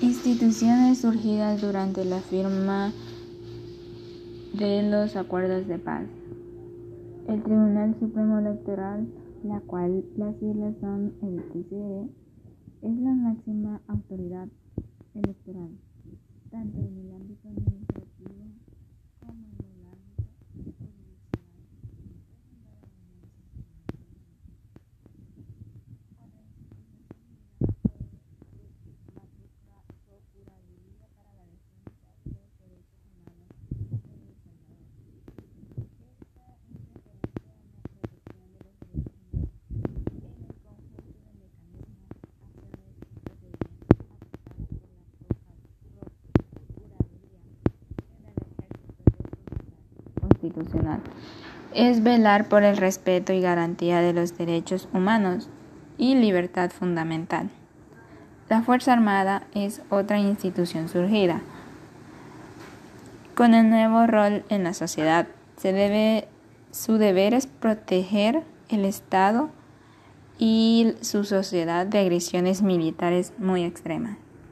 Instituciones surgidas durante la firma de los acuerdos de paz. El Tribunal Supremo Electoral, la cual las siglas son el TCE, es la máxima autoridad electoral, tanto en el ámbito administrativo como en el ámbito jurisdiccional. Procuraduría para la Defensa de los Derechos Humanos en El Salvador. Esta es referente a la protección de los derechos humanos en el conjunto de mecanismos, acciones y procedimientos adoptados por la Procuraduría en el ejercicio de su mandato Es velar por el respeto y garantía de los derechos humanos y libertad fundamental. La Fuerza Armada es otra institución surgida. Con el nuevo rol en la sociedad, se debe, su deber es proteger el Estado y su sociedad de agresiones militares muy extremas.